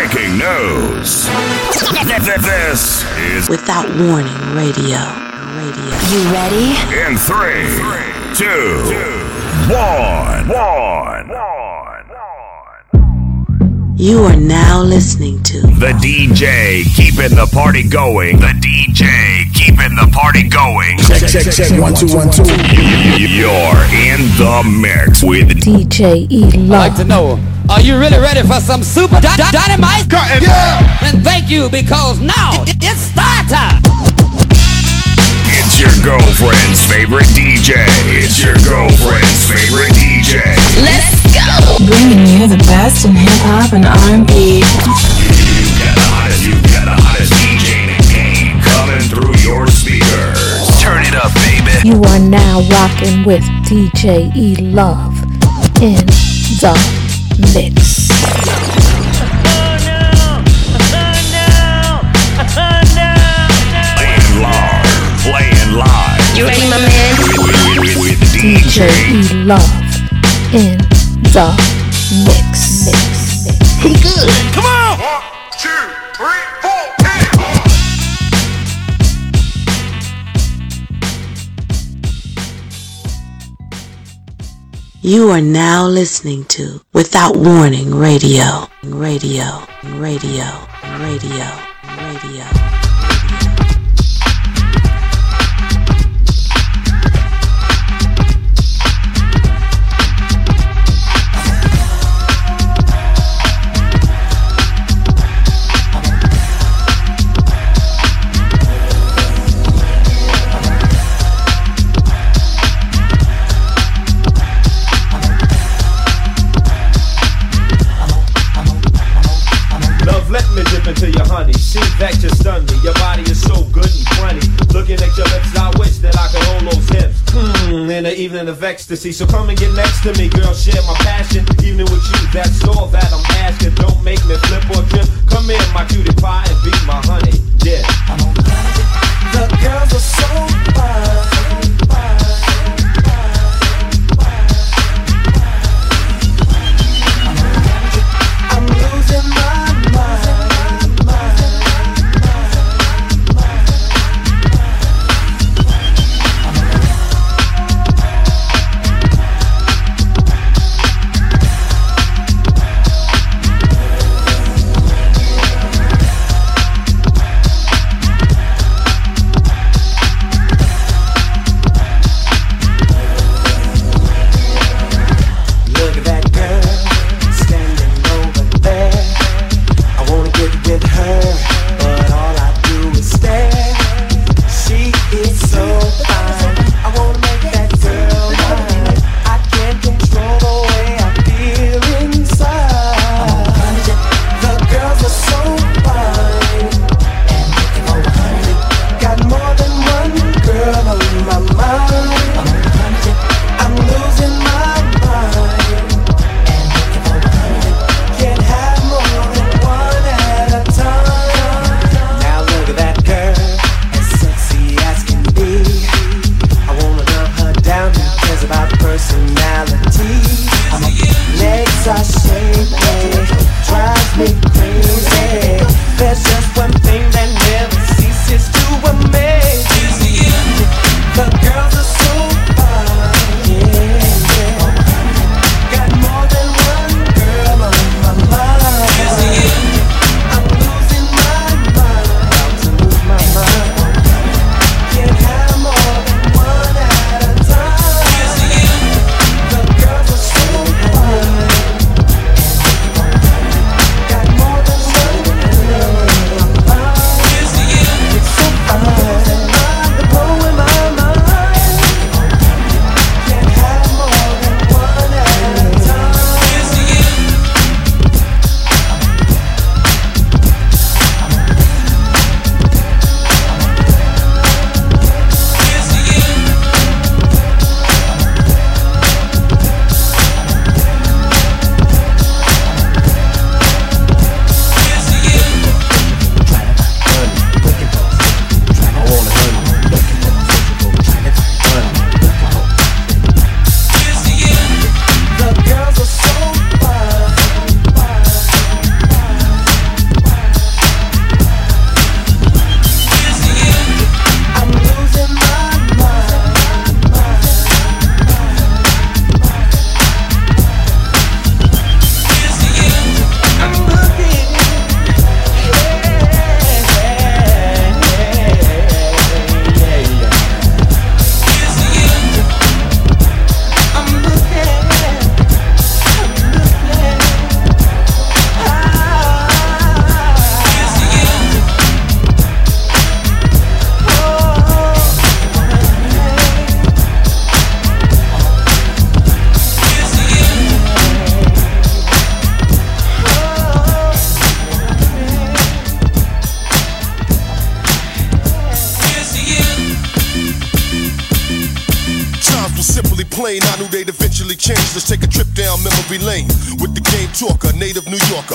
Breaking news. This is Without Warning Radio. Radio. You ready? in three, two, one, one. You are now listening to The DJ keeping the party going. The DJ keeping the party going. Check, check, check. One, two, one, two. You're in the mix with DJ E I'd like to know, are you really ready for some super dy- dy- dynamite? Yeah. Then thank you because now it's start time. It's your girlfriend's favorite DJ. It's your girlfriend's favorite DJ. Bringing you the best in hip hop and R&B. You got the hottest, you got the hottest DJ in the game coming through your speakers. Turn it up, baby. You are now rocking with DJ E Love in the mix. Playing live, playing live. You ready, my man? With, with, with DJ DJ. E Love in the mix. mix. Come on! One, two, three, four, You are now listening to Without Warning Radio. Radio. Radio. Radio. Radio. Love, of ecstasy. So come and get next to me, girl. Share my passion. Evening with you, that's all that I'm asking. Don't make me flip or trip. Come in, my cutie pie, and be my honey. Yeah. The girls are so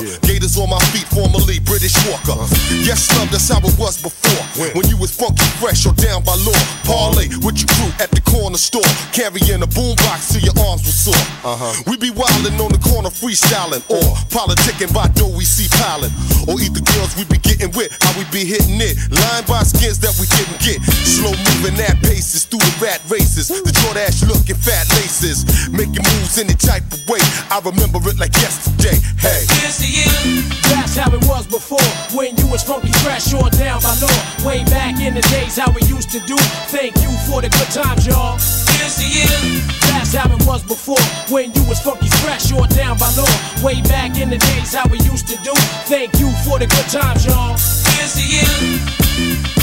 Yorker. Gators on my feet, formerly British Walker. Yes, love, that's how it was before. When you was funky, fresh, or down by law. Parlay with your crew at the corner store, carrying a boombox till your arms were sore. Uh-huh. We be wildin' on the corner, freestyling, or politicking by dough we see piling. Or either girls we be getting with, how we be hitting it. Line by skins that we didn't get. Slow moving at paces through the rat races. The Jordache looking fat laces. Making moves any type of way. I remember it like yesterday. Hey. Here's to you. That's how it was before. When you was funky fresh or down by law. Way back in the days how we used to do. Thank you for the good times, y'all. Here's to you. That's how it was before. When you was funky fresh or down by law. Way back in the days how we used to do. Thank you for the good times, y'all. Here's to you.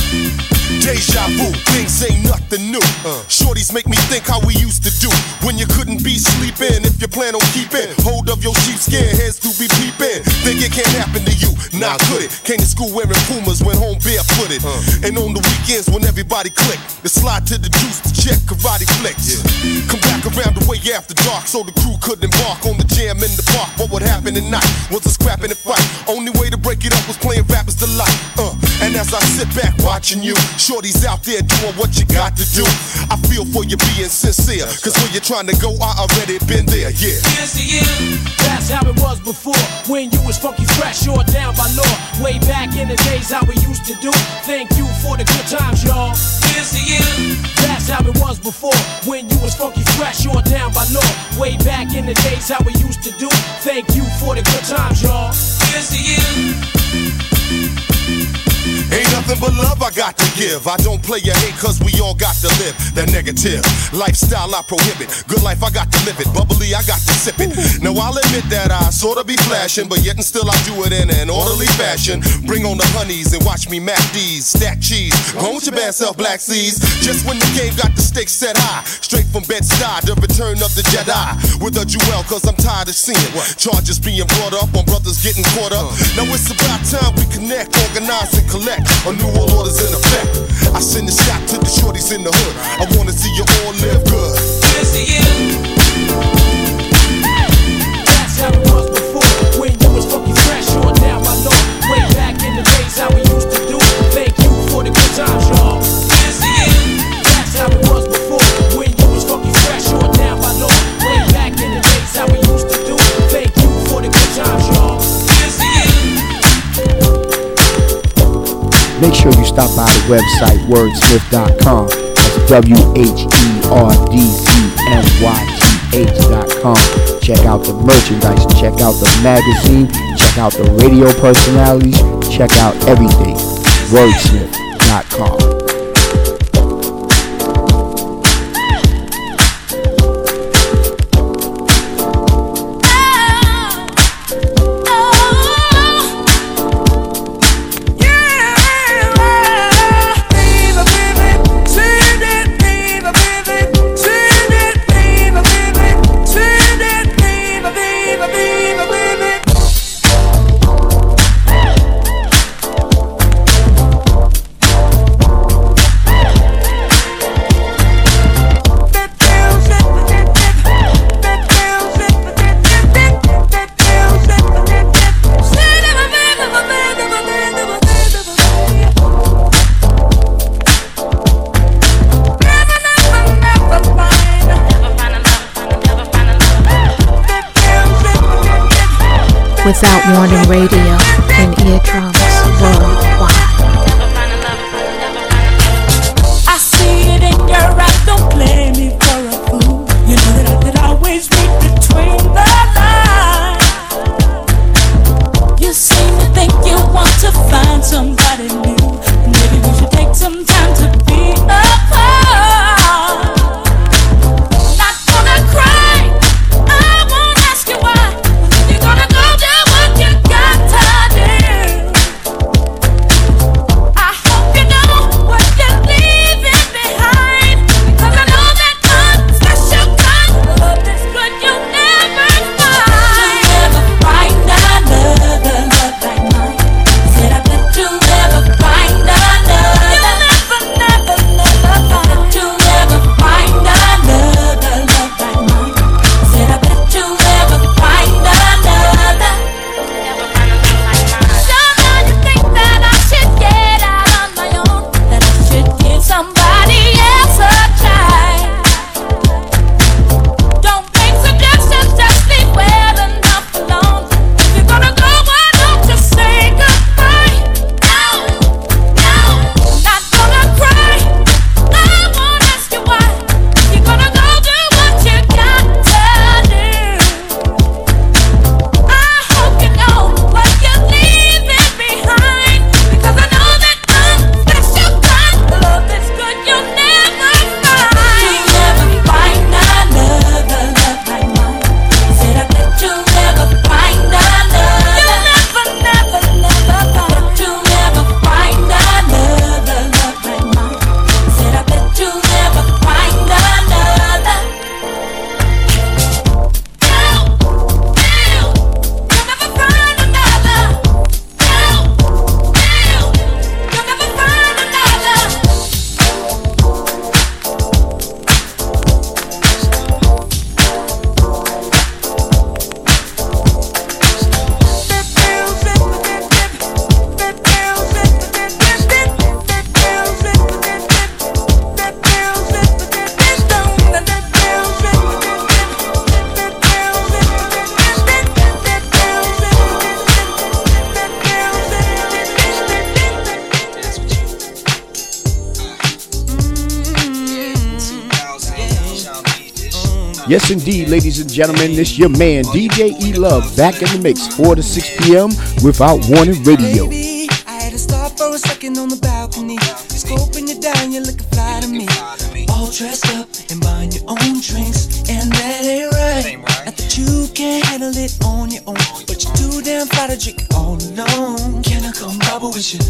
Deja vu, things ain't nothing new. Shorties make me think how we used to do when you couldn't be sleeping. If you plan on keeping hold of your sheepskin heads to be peeping, think it can't happen to you. Nah, could it? Came to school wearing Pumas, went home barefooted. And on the weekends when everybody clicked, the slide to the juice to check karate flicks. Come back around the way after dark so the crew could embark on the jam in the park. What would happen at night was a scrapping and fight. Only way to break it up was playing rappers delight. Uh, and as I sit back watching you, shorties out there doing what you got to do. I feel for you being sincere, cause where you're trying to go, I already been there, yeah. Here's to you. That's how it was before. When you was funky fresh or down by law. Way back in the days how we used to do. Thank you for the good times, y'all. Here's to you. That's how it was before. When you was funky fresh or down by law. Way back in the days how we used to do. Thank you for the good times, y'all. Here's to you. Ain't nothing but love I got to give. I don't play your hate cause we all got to live that negative lifestyle I prohibit. Good life, I got to live it. Bubbly, I got to sip it. Now I'll admit that I sorta be flashing, but yet and still I do it in an orderly fashion. Bring on the honeys and watch me mac these. Stack cheese. Go with your bad self, Black Seas. Just when the game got the stakes set high. Straight from Bed-Stuy, the return of the Jedi. With a jewel, cause I'm tired of seeing charges being brought up on brothers getting caught up. Now it's about time we connect, organize, and collect. A new world order's in effect. I send a shot to the shorties in the hood. I wanna see you all live good. Here's to you. That's how it was before. When you was funky fresh or down by law. Way back in the days how we used to do. Thank you for the good times, y'all. Make sure you stop by the website wordsmith.com. That's W H E R D Z M Y T H.com. Check out the merchandise, check out the magazine, check out the radio personalities, check out everything. Wordsmith.com. Without Warning Radio and eardrums worldwide. Yes, indeed, ladies and gentlemen, this your man, DJ E Love, back in the mix, 4 to 6 p.m. without warning radio. Baby, I had to stop for a second on the balcony. Scoping you down, you're looking fly to me. All dressed up and buying your own drinks, and that ain't right. Not that you can't handle it on your own, but you're too damn fly to drink all alone. Can I come bubble with you?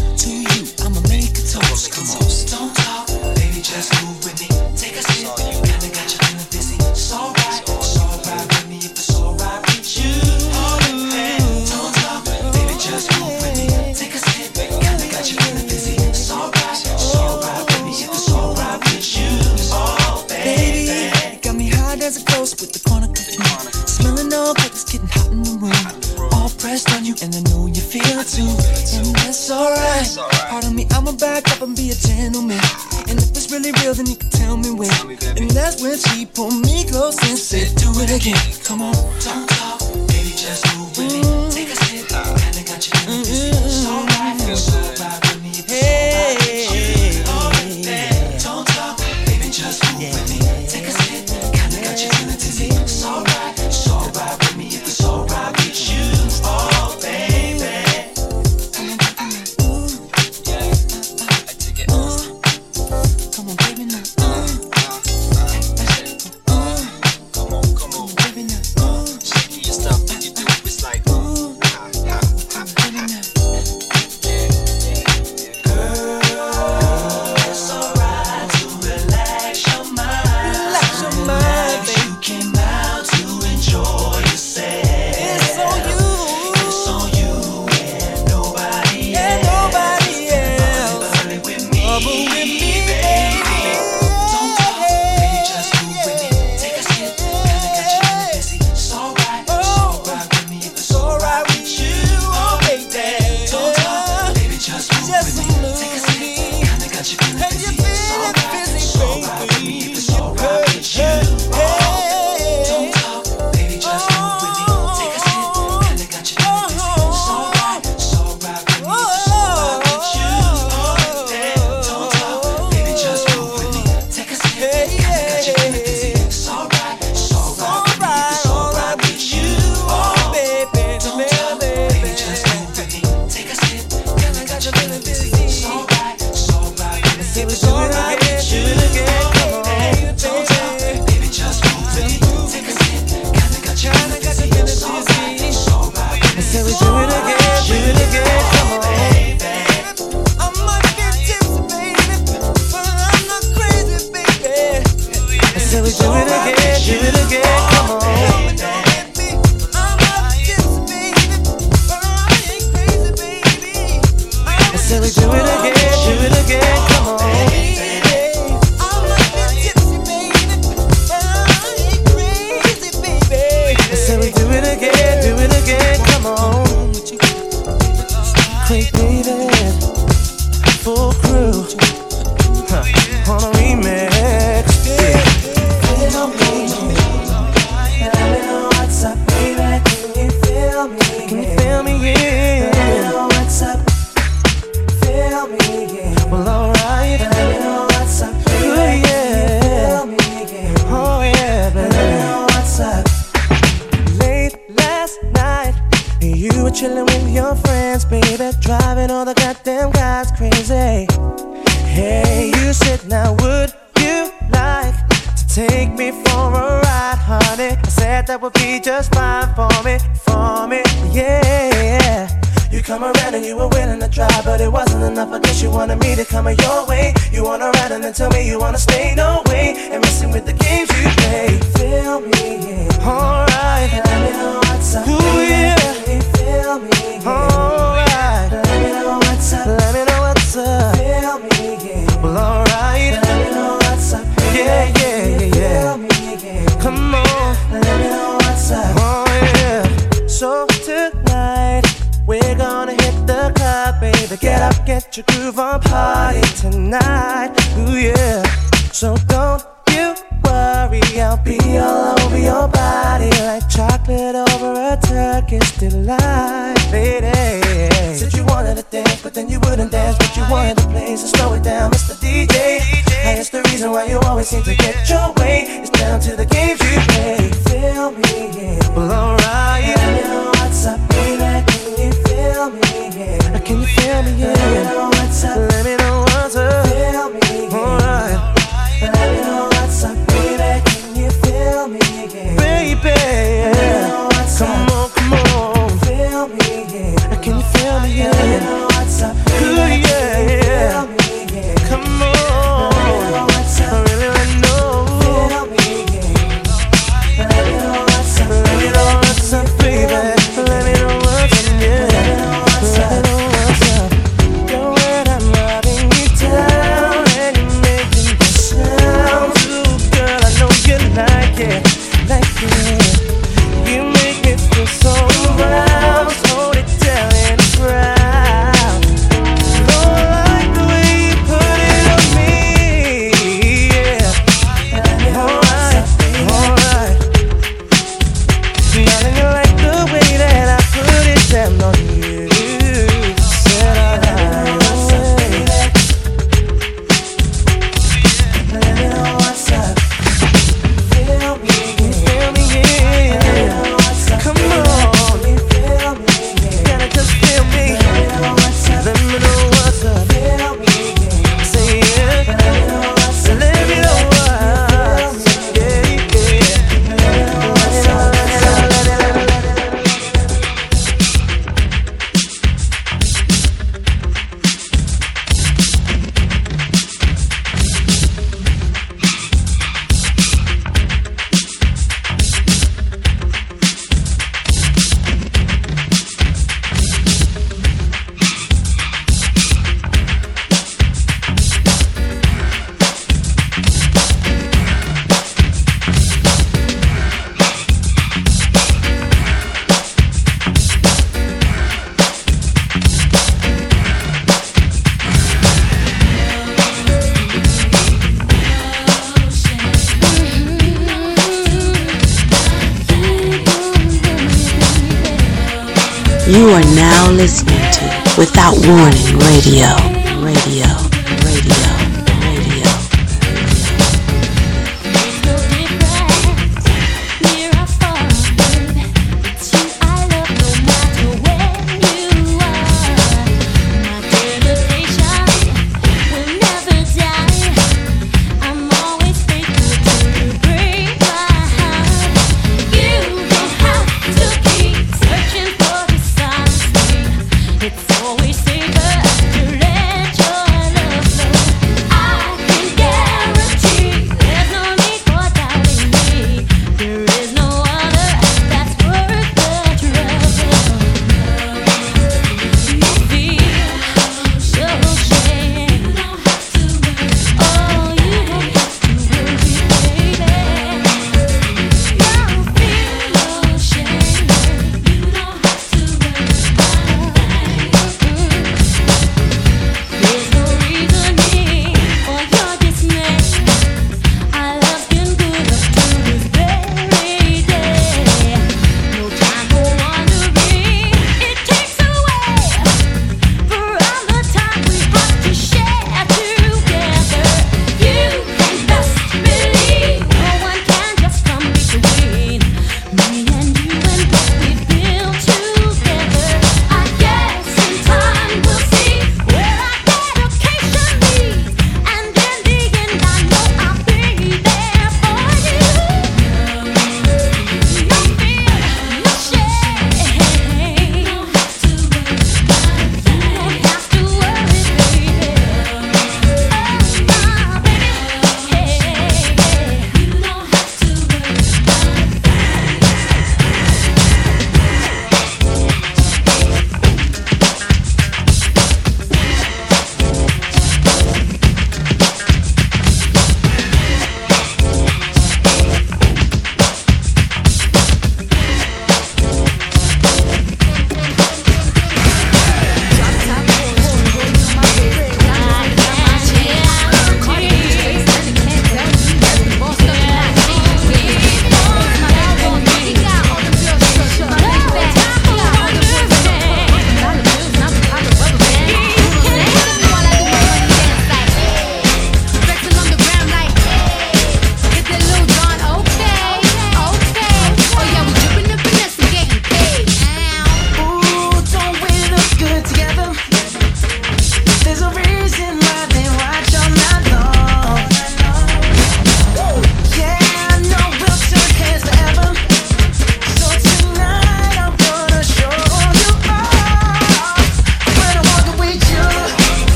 till we do it again, do it again. wanted me to come and your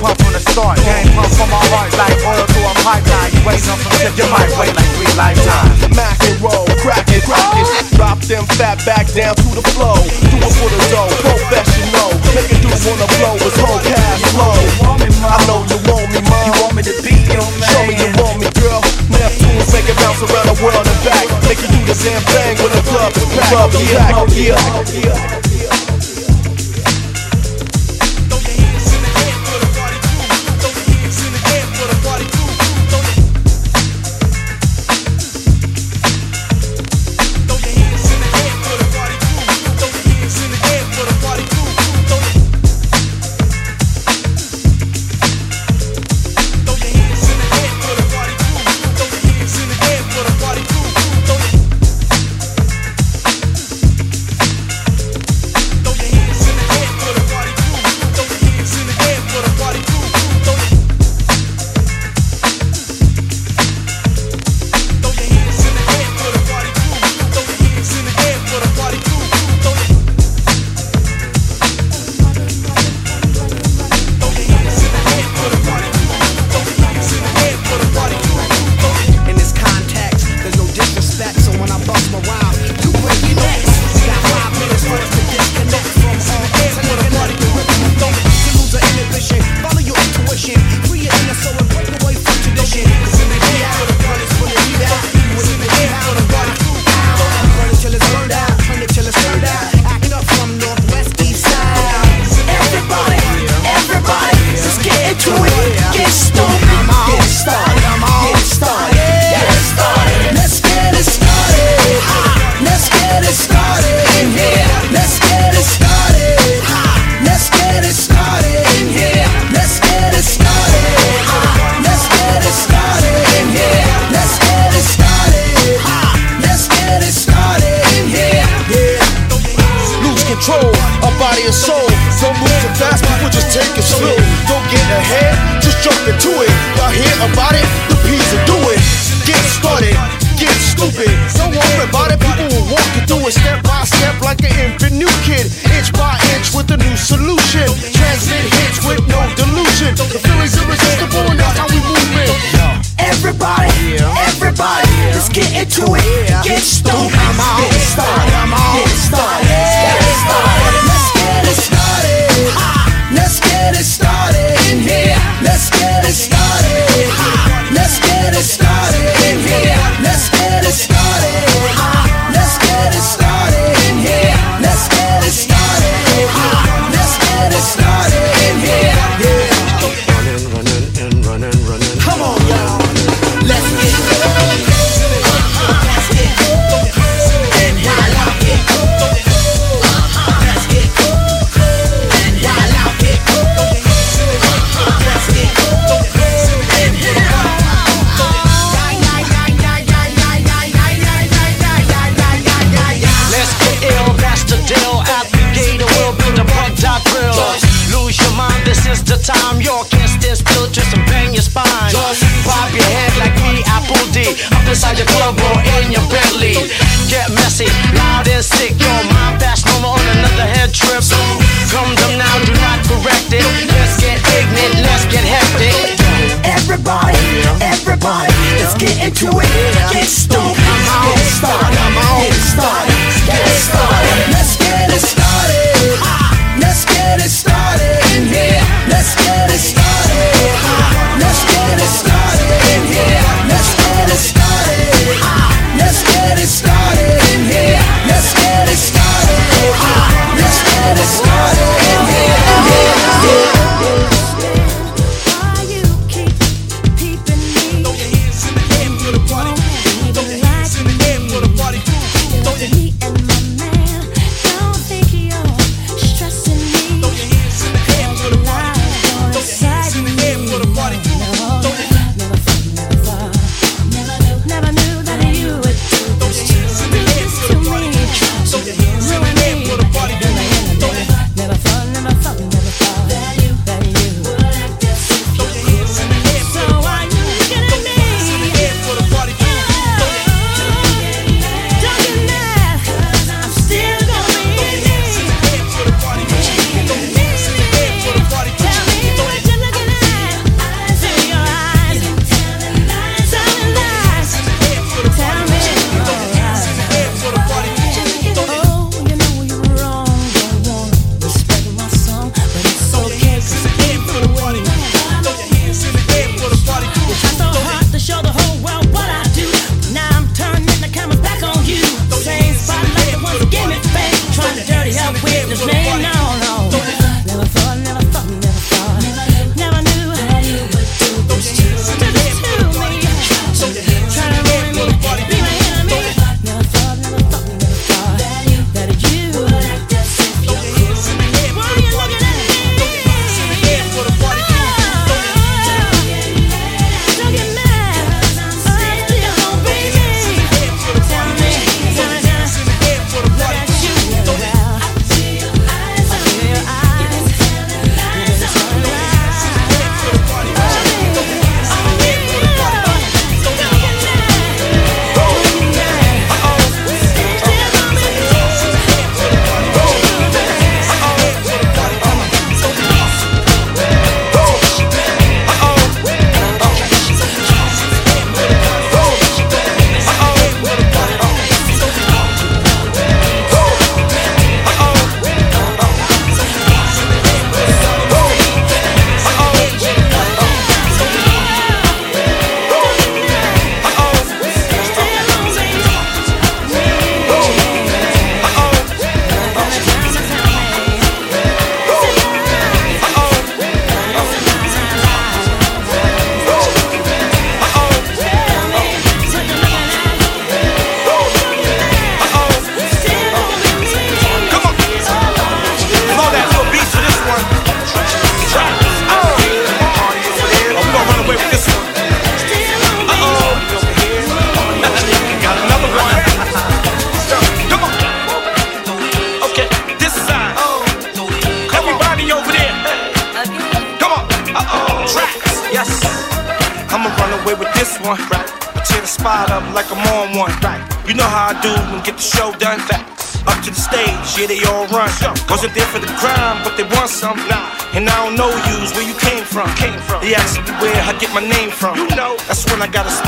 pump from the start, game pump from my heart like oil through a pipeline. You wait up from you might wait like three lifetimes. Mac and roll, crack it, crack it. Drop them fat back down to the flow. Do it for the dough, professional. Make a dude wanna blow his whole cash flow. I know you want me, mom. You want me to be your man. Show me you want me, girl. Neptune make it bounce around the world and back. Make you do the same thing with the club. Club, yeah, yeah.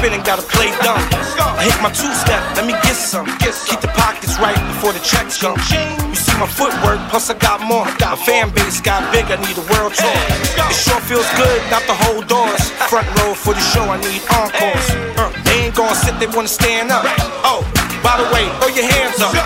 spinning, gotta play dumb. I hit my two step, let me get some. Keep the pockets right before the checks come. You see my footwork, plus I got more. My fan base got big, I need a world tour. It sure feels good, not the whole doors. Front row for the show, I need encores. Uh, they ain't gonna sit, they wanna stand up. Oh, by the way, throw your hands up.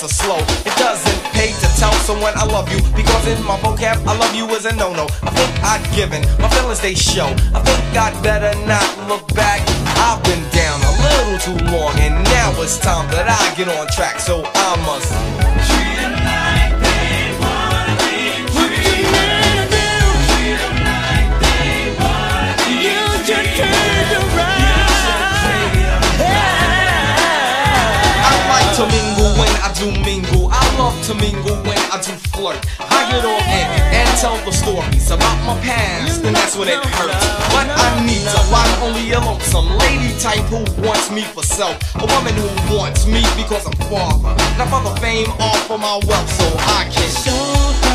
Sorta slow. It doesn't pay to tell someone I love you because in my vocab, I love you is a no no. I think I'd given my feelings they show. I think I'd better not look back. I've been down a little too long, and now it's time that I get on track. So I must. To mingle when I do mingle. I love to mingle when I do flirt. I get on in and tell the stories about my past, and that's when it hurts. But I need to find only a lonesome lady type who wants me for self. A woman who wants me because I'm father. Not for the fame or for my wealth, so I can show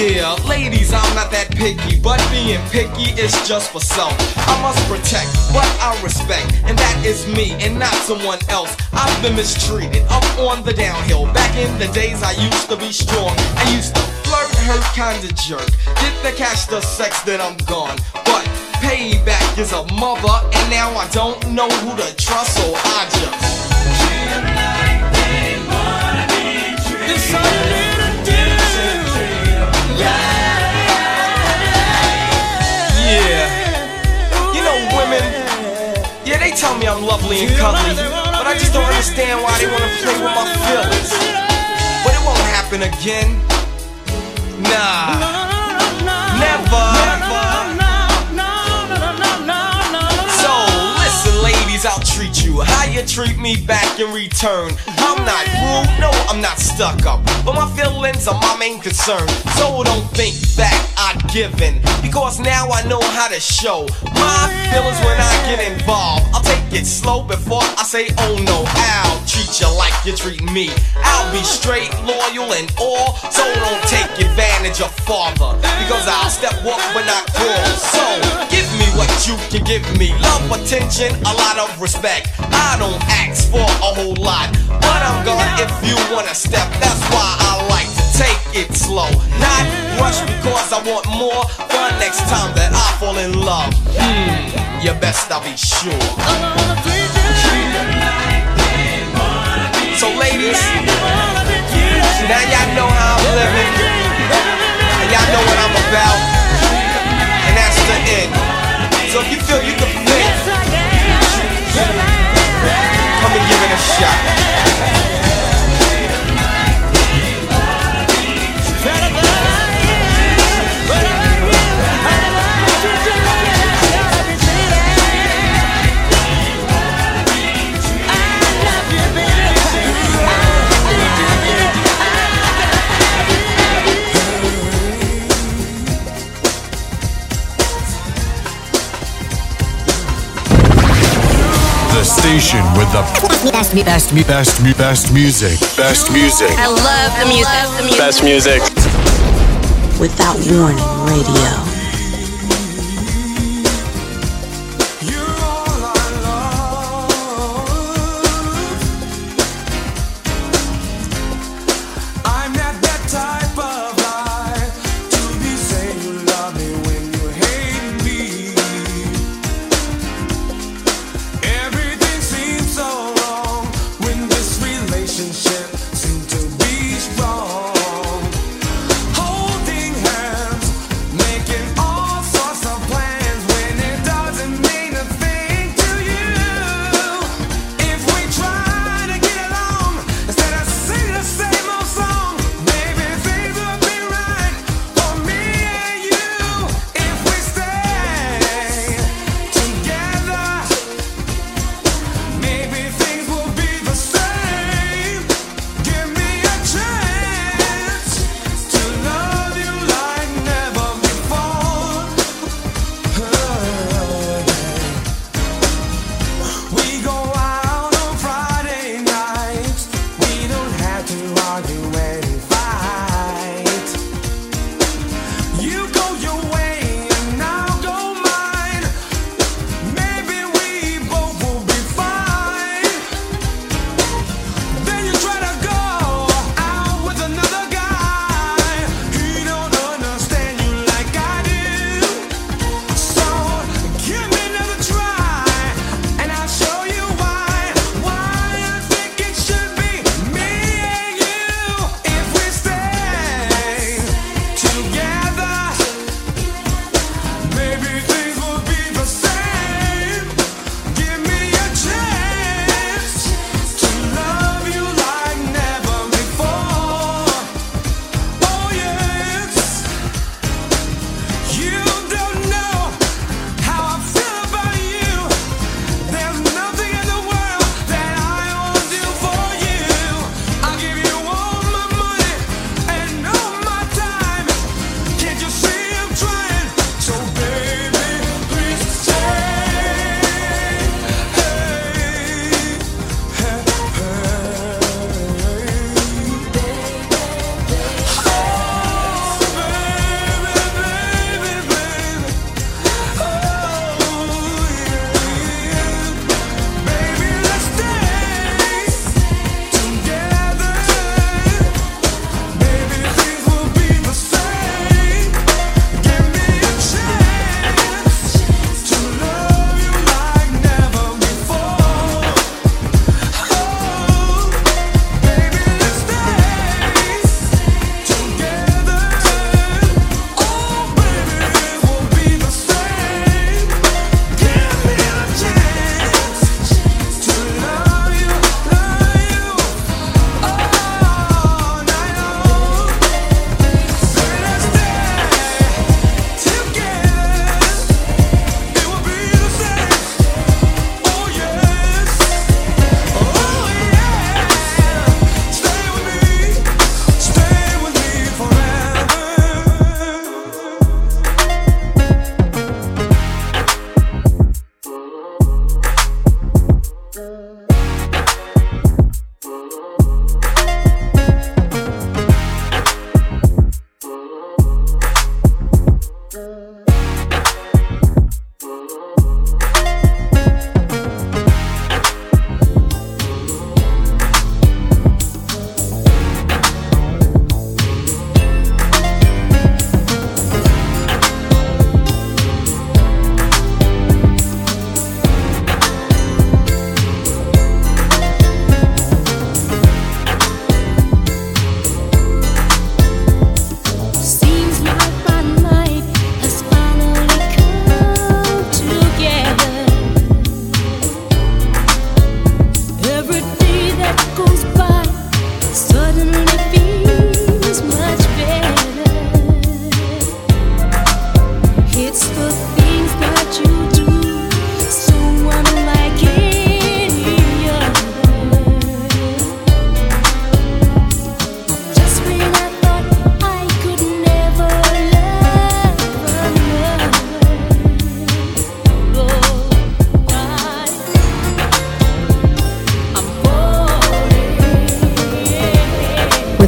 Yeah, ladies, I'm not that picky, but being picky is just for self. I must protect what I respect, and that is me and not someone else. I've been mistreated up on the downhill. Back in the days, I used to be strong. I used to flirt, hurt, kinda jerk. Get the cash, the sex, then I'm gone. But payback is a mother, and now I don't know who to trust, so I just. You need to do. Me I'm lovely and cuddly, but I just don't understand why they want to play with my feelings. But it won't happen again. Nah. Never. So, listen, ladies, I'll treat you how you treat me back in return. I'm not rude, no, I'm not stuck up. But my feelings are my main concern. So don't think that I'd given. Because now I know how to show my feelings when I get involved. I'll take it slow before I say, oh no, I'll treat you like you treat me. I'll be straight, loyal, and all. So don't take advantage of father. Because I'll step up when I crawl. So give me what you can give me. Love, attention, a lot of respect. I don't ask for a whole lot. But I'm gone if you wanna step. That's why I like to take it slow. Not rush because I want more. For next time that I fall in love. Hmm, you best I'll be sure. So ladies, now y'all know how I'm living. And y'all know what I'm about. And that's the end. So if you feel you can fit, come and give it a shot. Station with the best, best, best, best, best music. Best music. I love the music. The music. Best music. Without Warning Radio.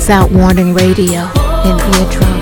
Without Warning Radio in eardrums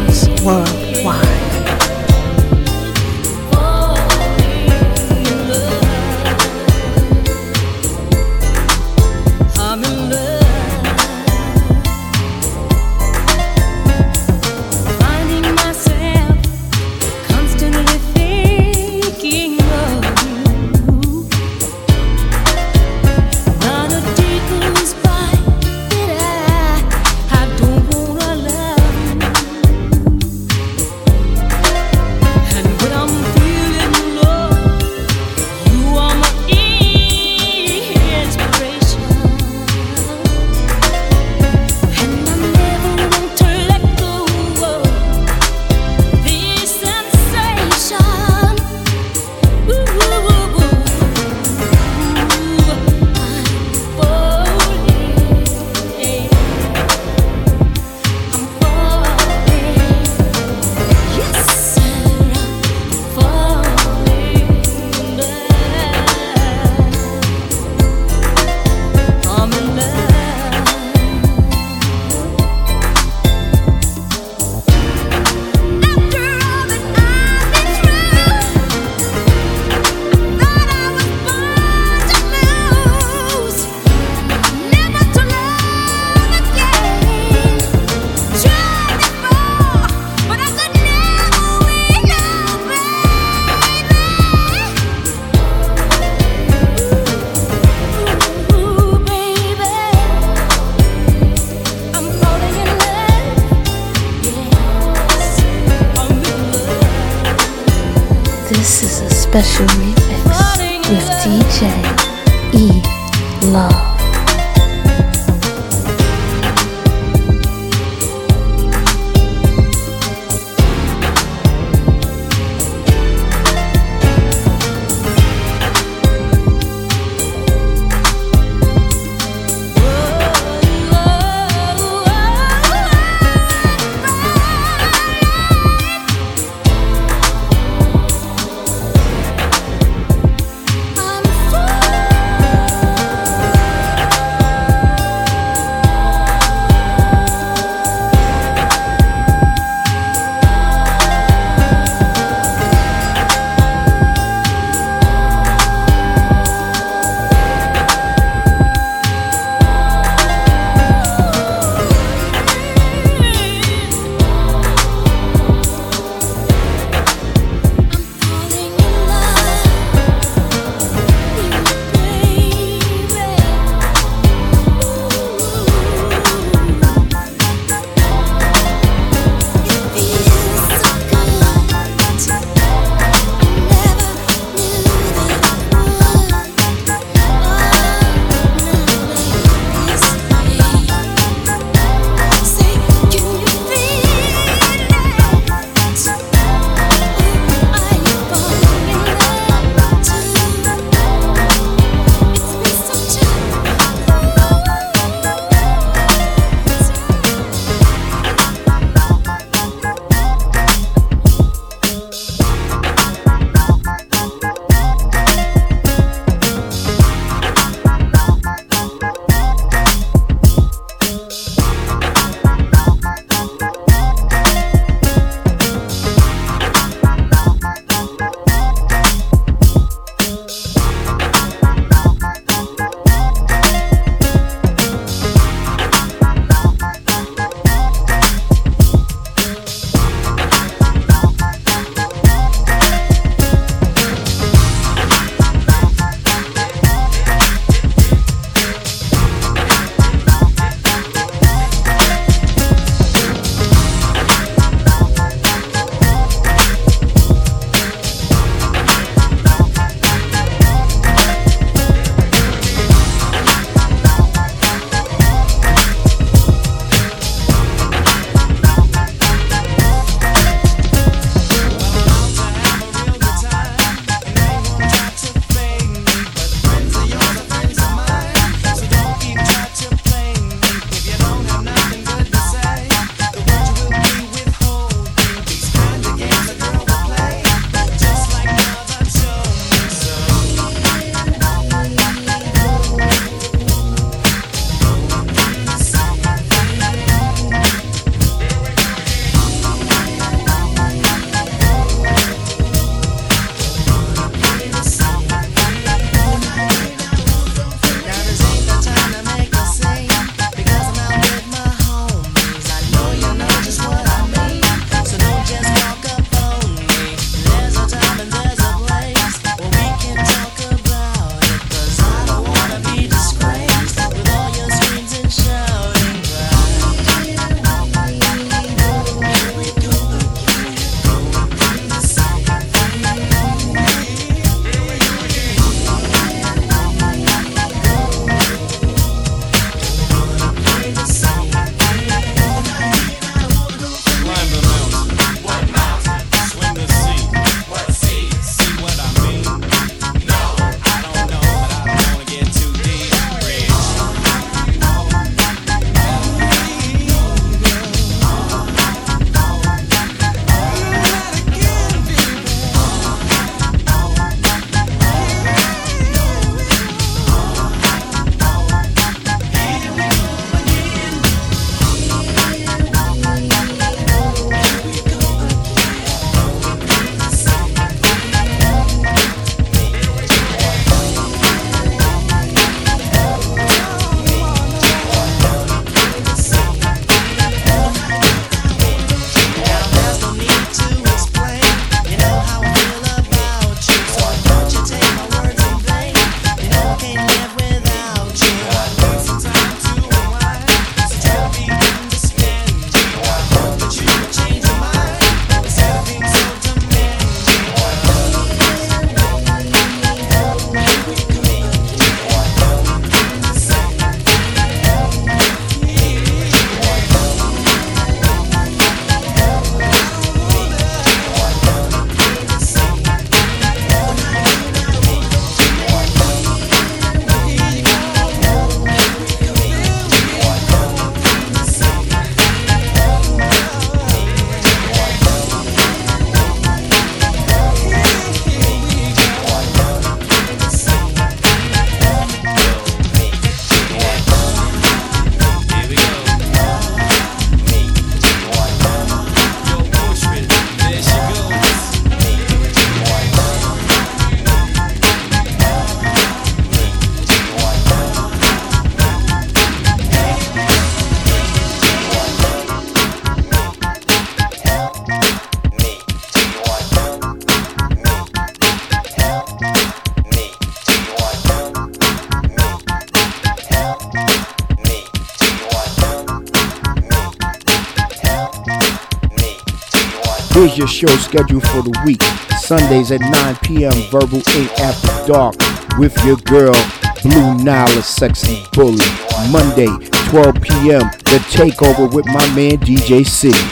your show schedule for the week. Sundays at 9 p.m. Verbal Ink After Dark with your girl Blue Nile, sexy bully. Monday, 12 p.m. The Takeover with my man DJ City.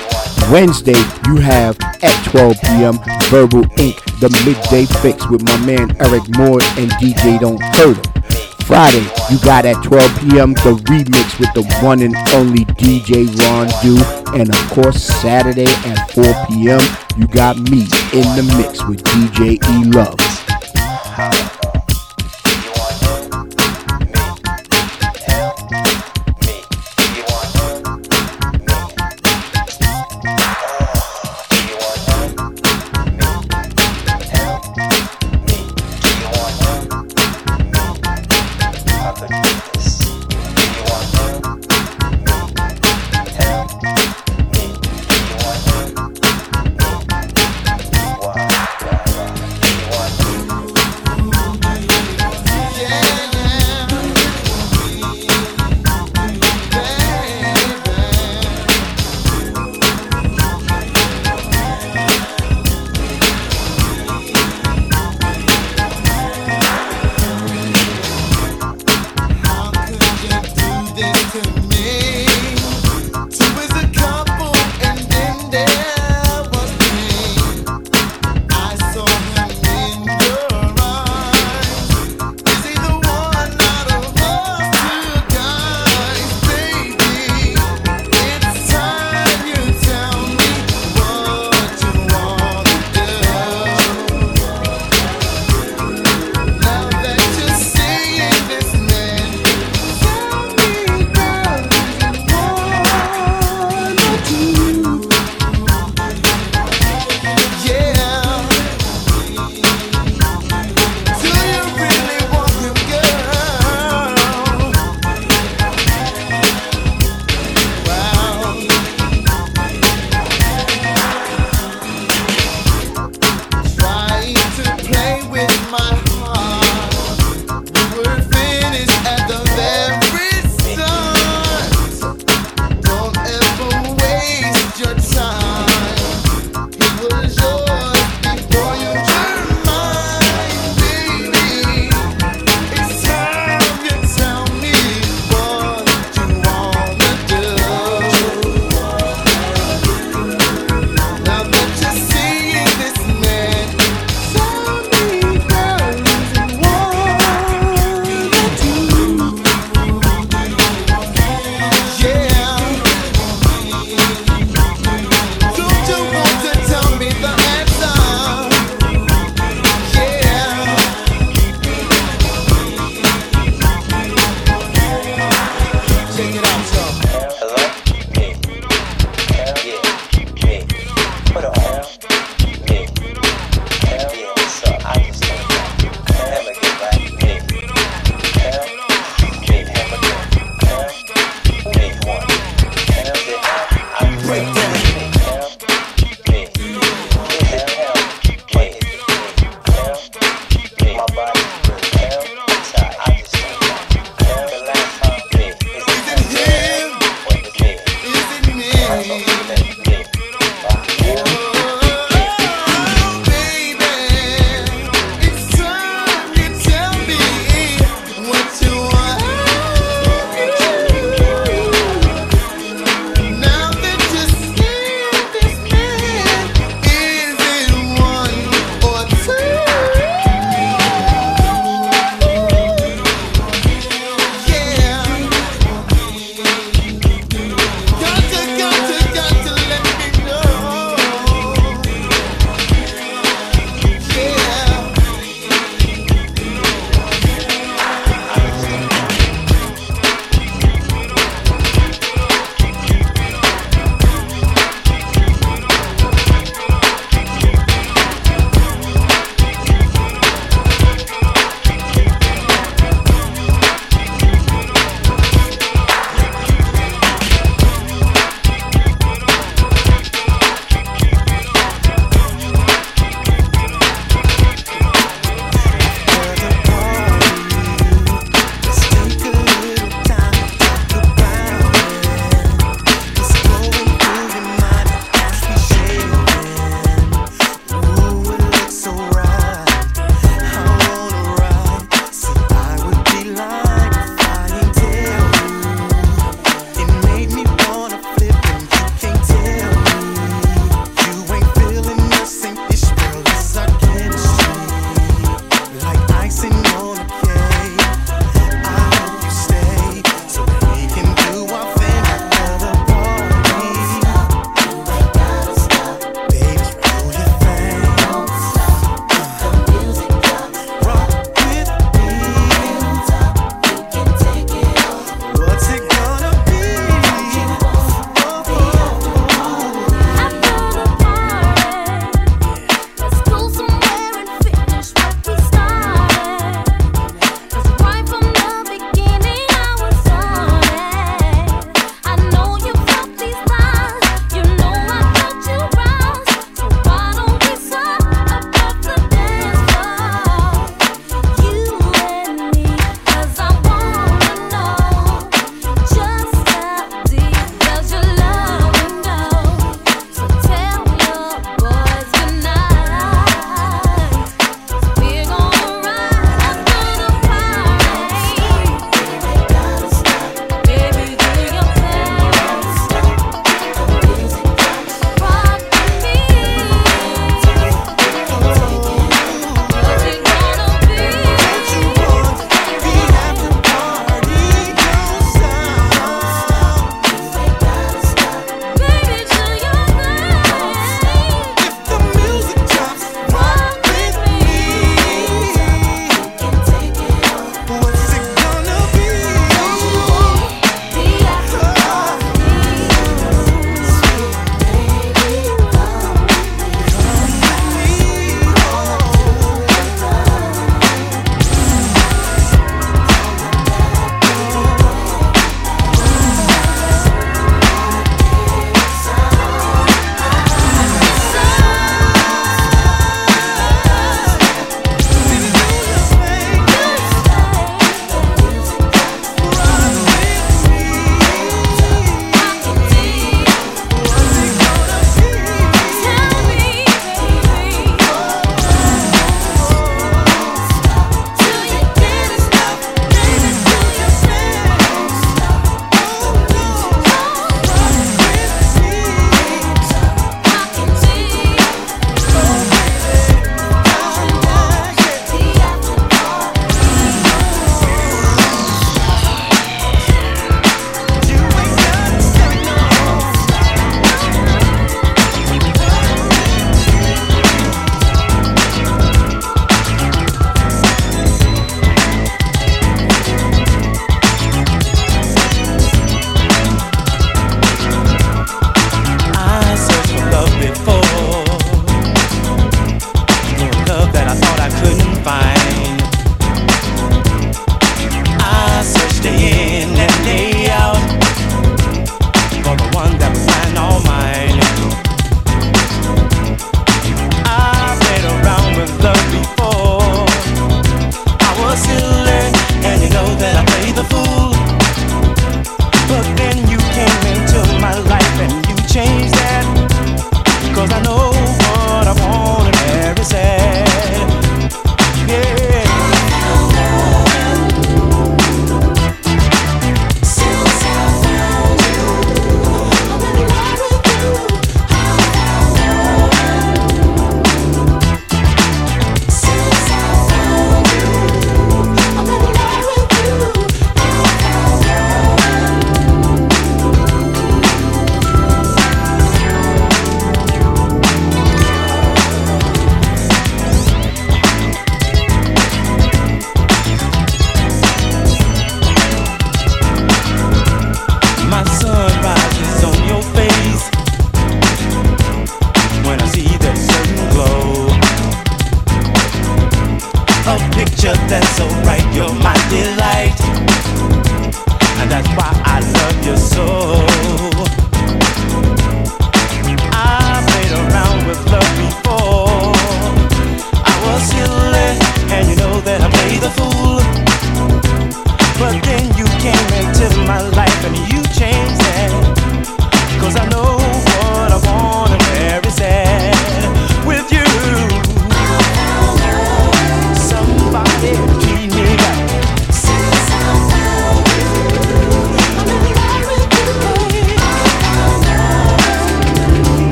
Wednesday, you have at 12 p.m. Verbal Ink, the midday fix with my man Eryk Moore and DJ Don't Hurt. Friday, you got at 12 p.m. the remix with the one and only DJ Ron Do. And of course, Saturday at 4 p.m., you got me in the mix with DJ E Love.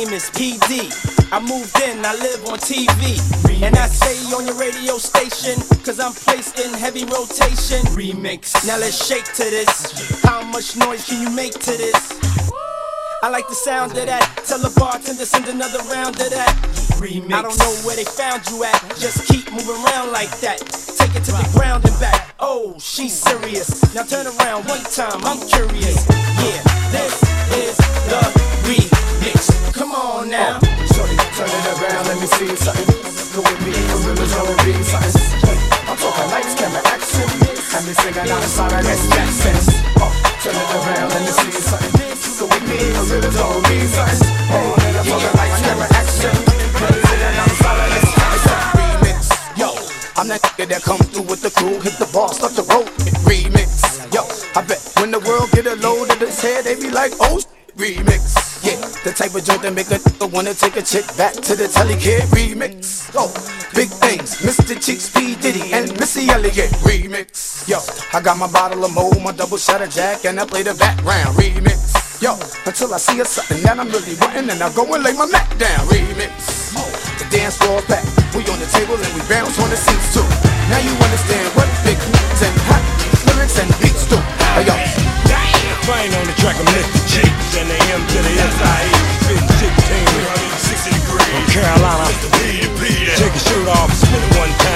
World famous PD. I moved in, I live on TV. And I stay on your radio station, cause I'm placed in heavy rotation. Remix, now let's shake to this. How much noise can you make to this? I like the sound of that. Tell the bartender send another round of that. Remix. I don't know where they found you at. Just keep moving around like that. Take it to the ground and back. Oh, she's serious. Now turn around one time. I'm curious. Yeah, this is the. Come on now. Shorty, turn it around, let me see something. Go with me, for real, it's gonna be something. I'm talking lights, camera, action. And me singing out a song, let's Jackson. Oh, turn it around, let me see something. Go with me, for real, gonna be something. Oh, I'm talking lights, camera, action. And me singing out a song, let's remix. Yo, I'm that that come through with the crew, hit the bar, start to roll. Remix. Yo, I bet when the world get a load of this head, they be like, oh, remix. Yeah, the type of joint that make a nigga wanna take a chick back to the telly kid. Remix. Oh, big things, Mr. Cheeks, P. Diddy, and Missy Elliott. Remix. Yo, I got my bottle of Mo, my double shot of Jack, and I play the background. Remix. Yo, until I see a something that I'm really wanting, and I go and lay my Mac down. Remix. Oh, the dance floor back. We on the table and we bounce on the seats too. Now you understand what big and hot lyrics and beats do. Hey yo, Fine on the track, I'm. M to the S-I-E, spitting 16, 360 degrees. From Carolina, take your shirt off, spin it one time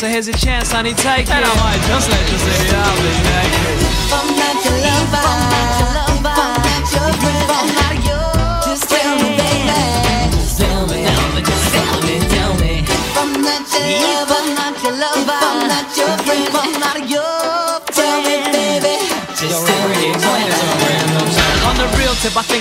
so here's a chance, honey, take it. And I might just let you see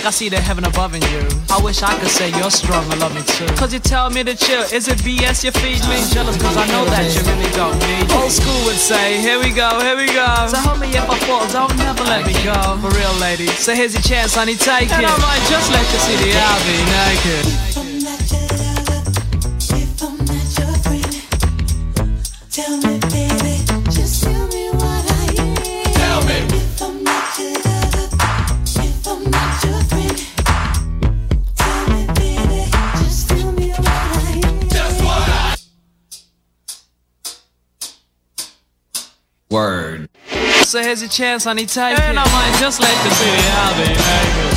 I see the heaven above in you. I wish I could say you're strong and love you too. Cause you tell me to chill. Is it BS you feed me? Jealous cause I know that you really don't need. Old school would say, here we go, here we go. So hold me if I fall, don't never let me go. For real, lady. So here's your chance, honey, take it. And I might just let you see the I'll be naked. chance and he takes And. I might just let the city have it.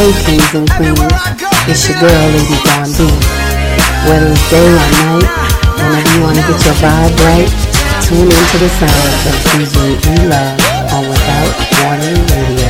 Hey kings and queens, it's your girl Lady Don B. Whether it's day or night, whenever you want to get your vibe right, tune into the sounds of Choosing E Love on Without Warning Radio.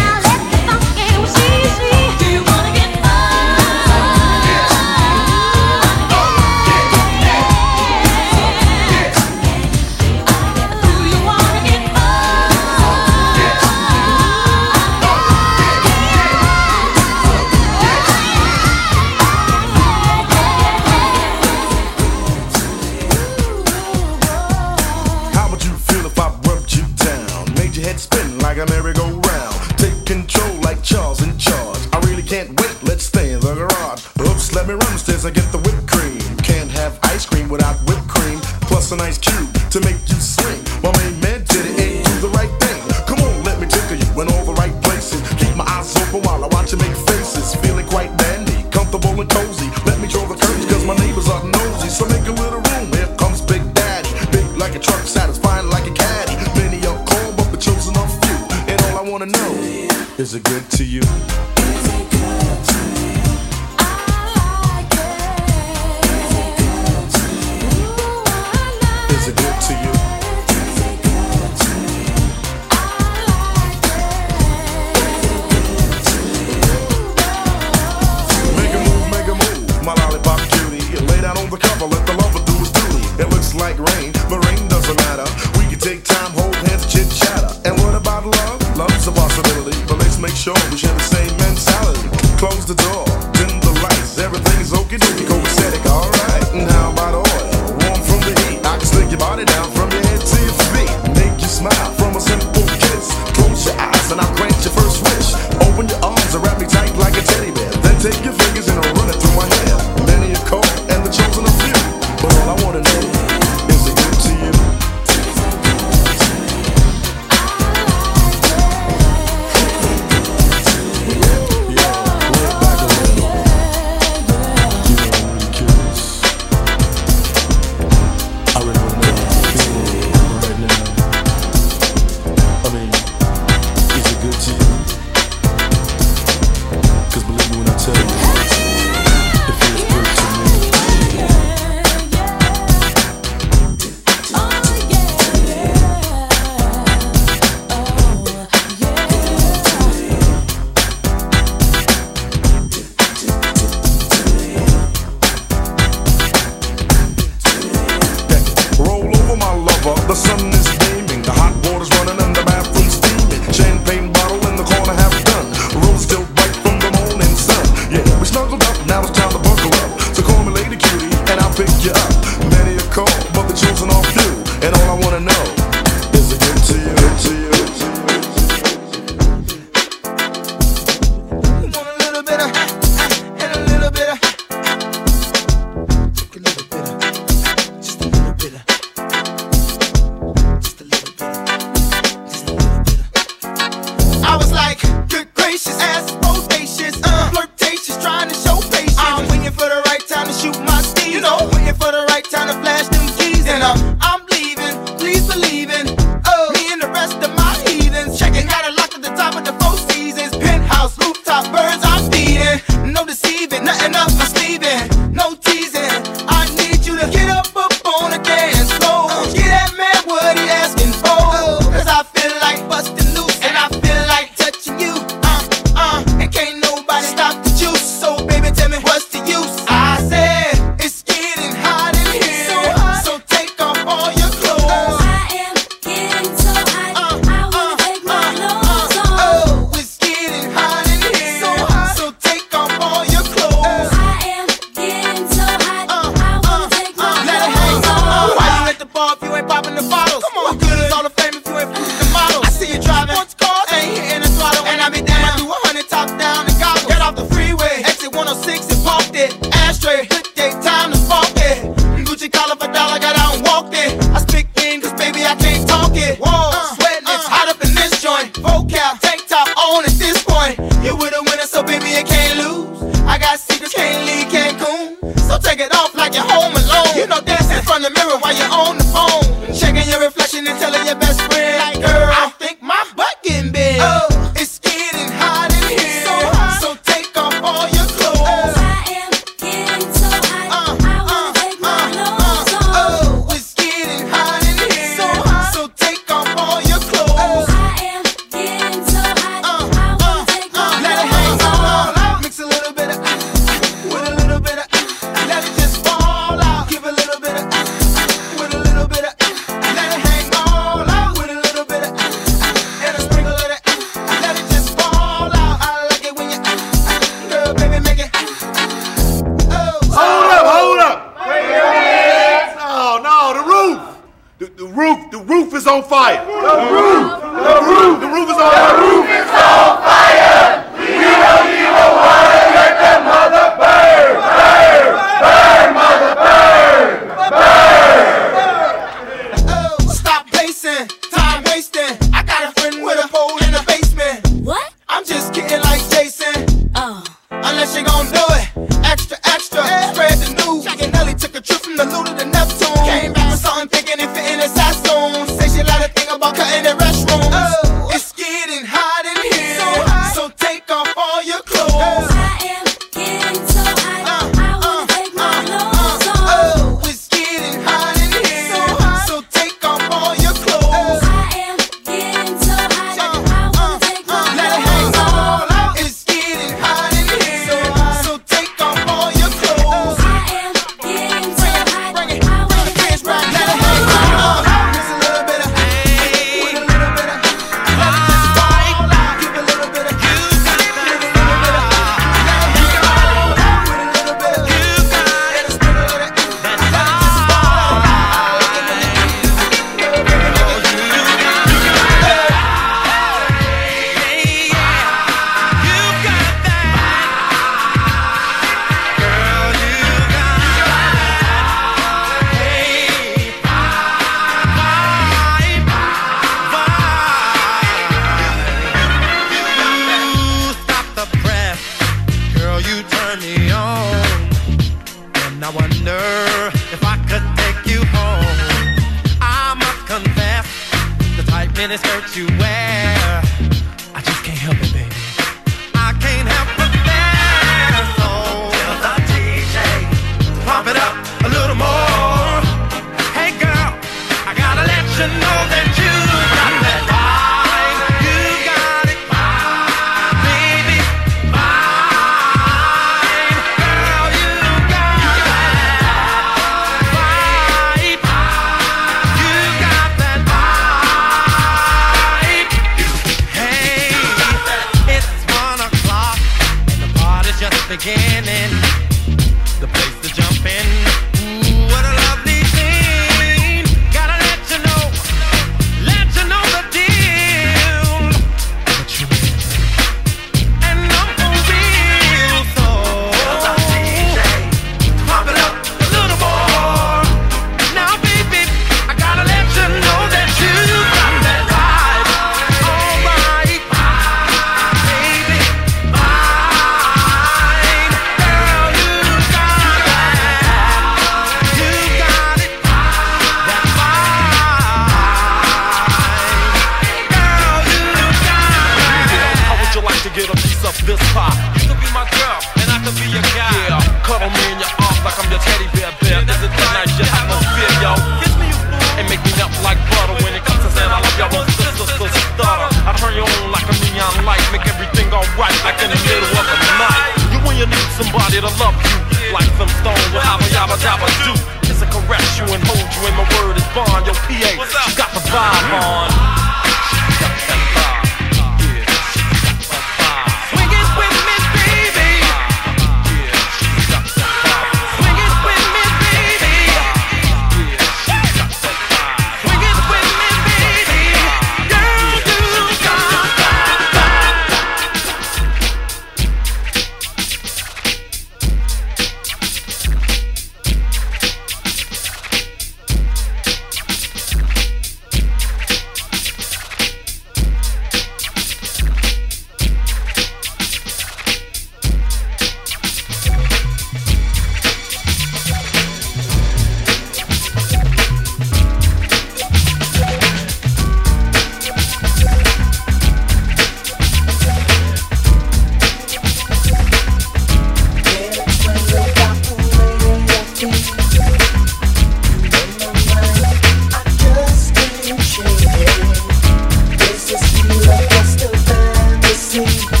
you.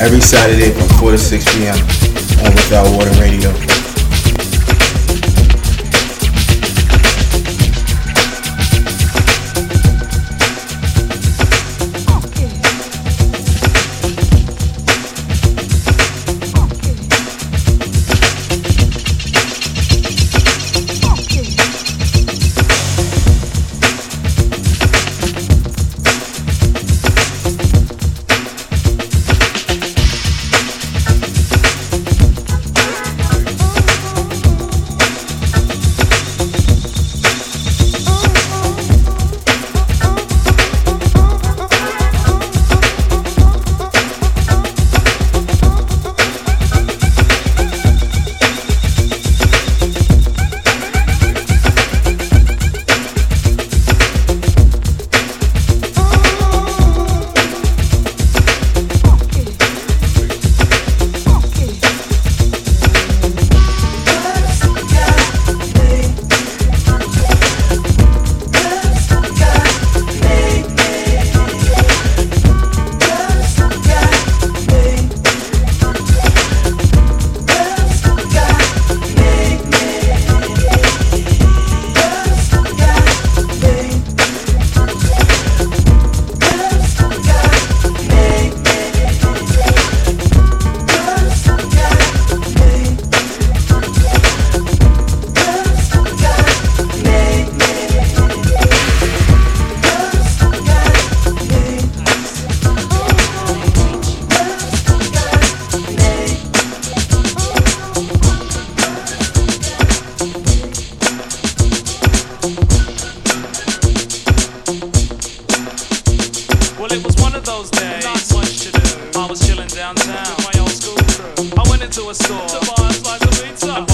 Every Saturday from 4 to 6 p.m. I went into a store to buy a slice of pizza.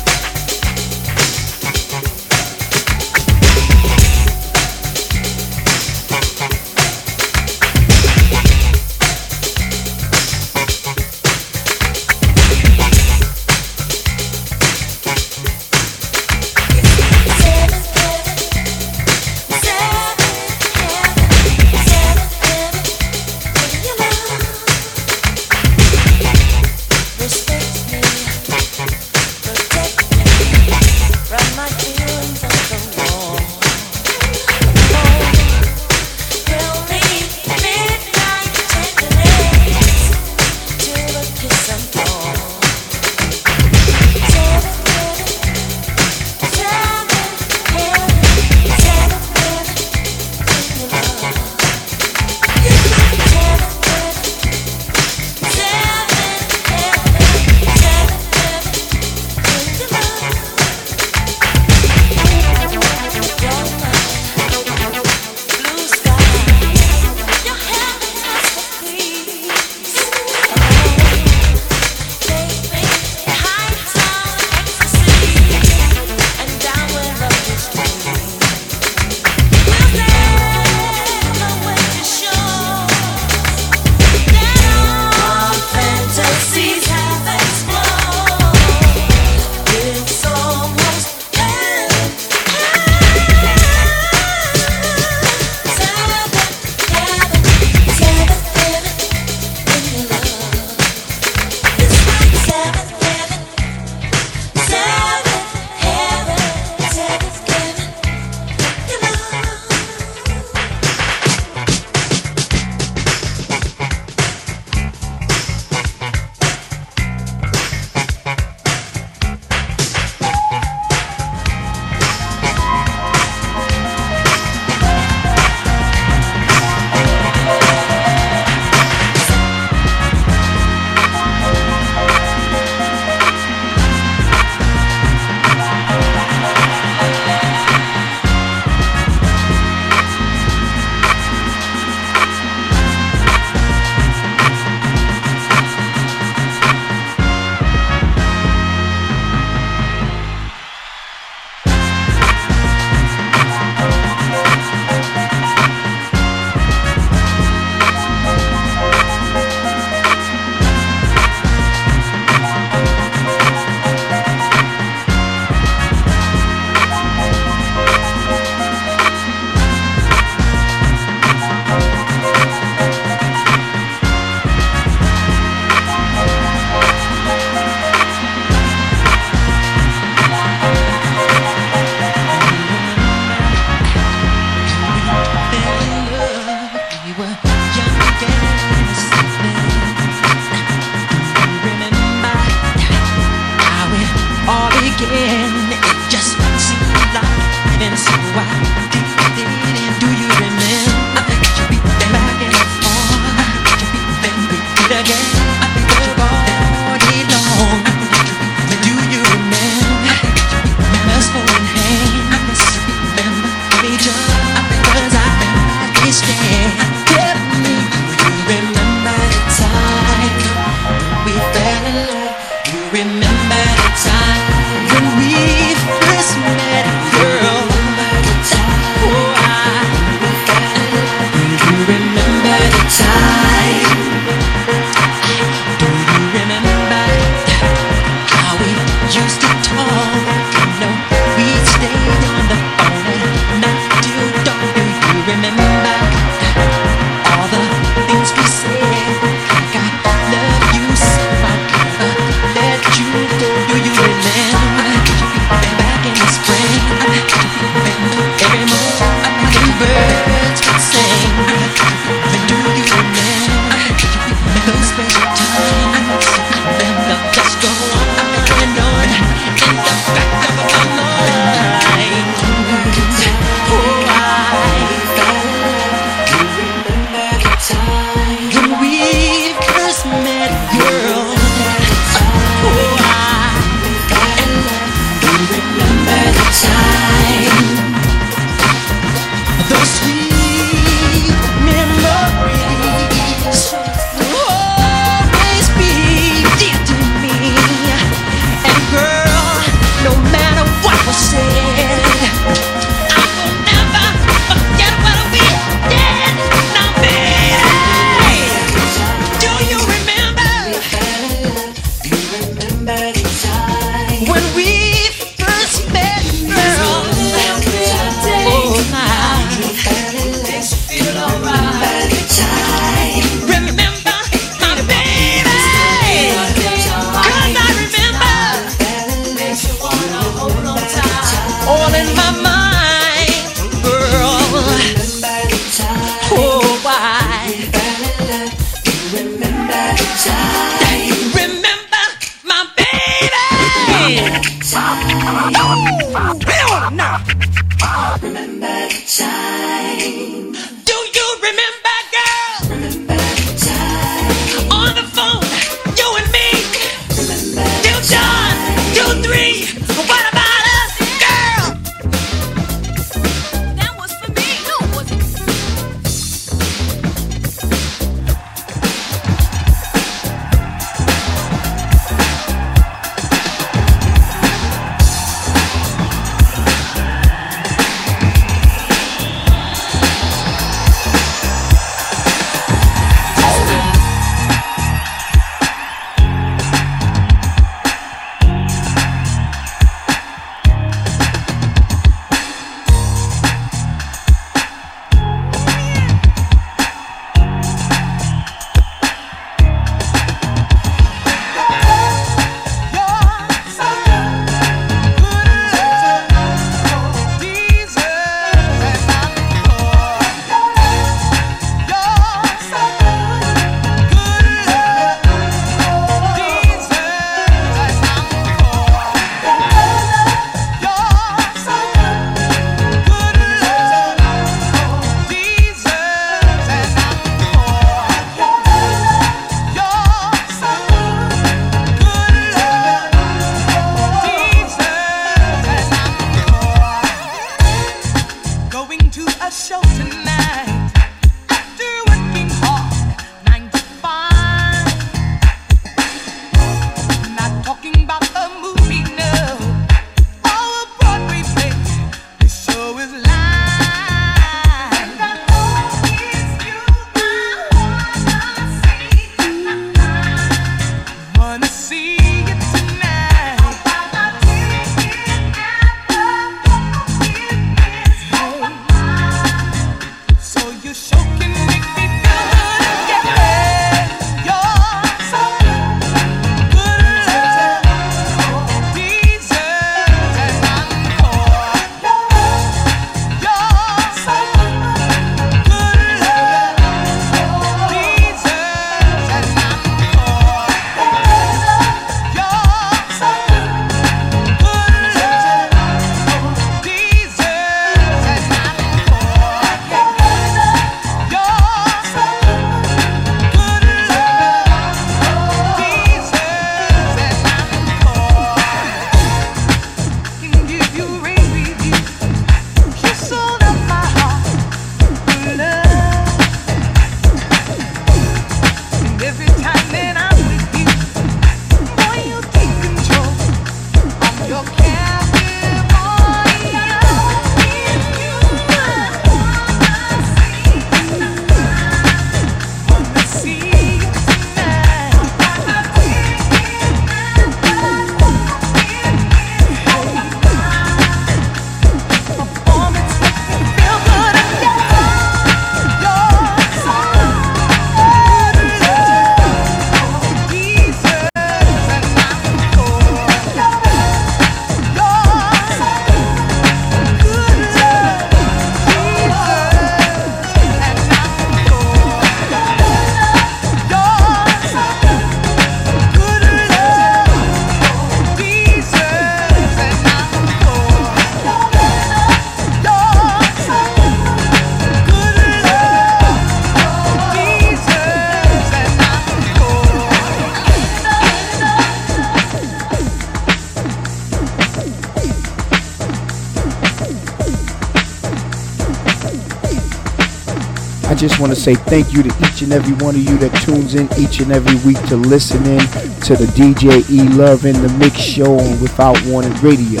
Want to say thank you to each and every one of you that tunes in each and every week to listen in to the DJ E Love in the Mix Show on Without Warning Radio.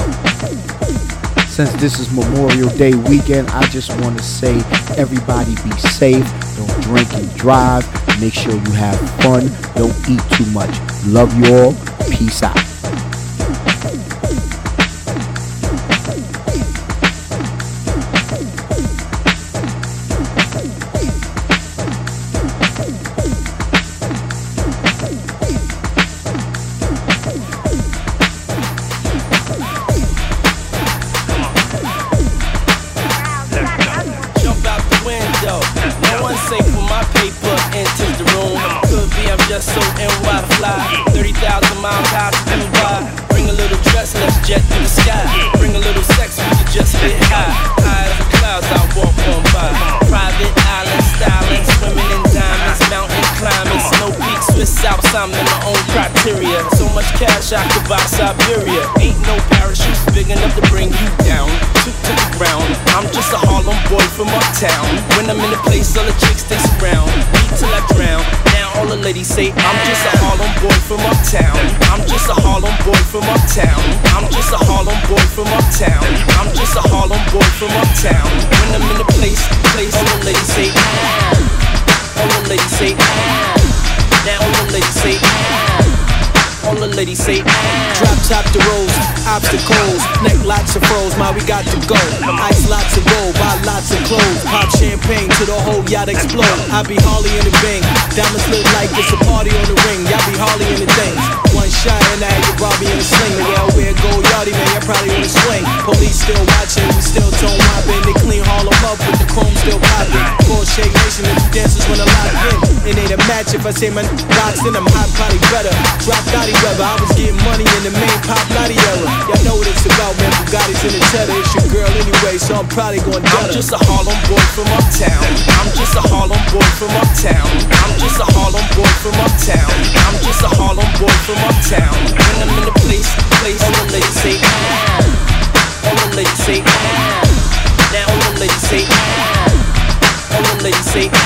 Since this is Memorial Day weekend, I just want to say everybody be safe, don't drink and drive, make sure you have fun, don't eat too much. Love you all, peace out. Out safe when my paper enters the room. Could be I'm just so NY to fly. 30,000 miles high to NY. Bring a little dress, let's jet to the sky. Bring a little sex, we just get high. High as a clouds I walk on by. Private I'm in my own criteria. So much cash I could buy Siberia. Ain't no parachute big enough to bring you down to, to the ground. I'm just a Harlem boy from uptown. When I'm in the place, all the chicks they surround me till I drown. Now all the ladies say I'm just a Harlem boy from uptown. I'm just a Harlem boy from uptown. I'm just a Harlem boy from uptown. I'm just a Harlem boy from uptown. When I'm in the place, place all the ladies say ah. All the ladies say ah. Now all the ladies say ah. All the ladies say Drop top the rose, obstacles, neck lots of froze, my we got to go. Ice lots of gold, buy lots of clothes, pop champagne to the whole yacht explode. I be Harley in the bang, diamonds look like it's a party on the ring. Y'all be Harley in the things. One shot and I had you Robbie in the sling. The way I wear gold yachty, man, y'all probably wanna swing. Police still watching, we still tone mopping. They clean Harlem up with the chrome still popping. Full shake nation and the dancers wanna lock in. It ain't a match if I say my box in, I'm hot, probably better. Drop Dottie weather, I was getting money in the main pop Lottie era. Y'all know what it's about, man. Bugatti's in the cheddar. It's your girl anyway, so I'm probably going I'm just a Harlem boy from uptown. I'm just a Harlem boy from uptown. I'm just a Harlem boy from uptown. I'm just a Harlem boy from uptown. When I'm in the place, place all the ladies say ah. All the ladies say ah. Now all the ladies say ah. All the ladies say ah.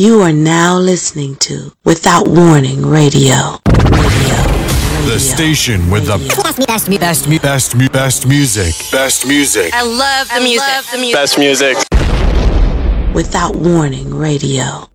You are now listening to Without Warning Radio. The station with the best, best, best, best, best music. Best music. I love the music. Best music. Without Warning Radio.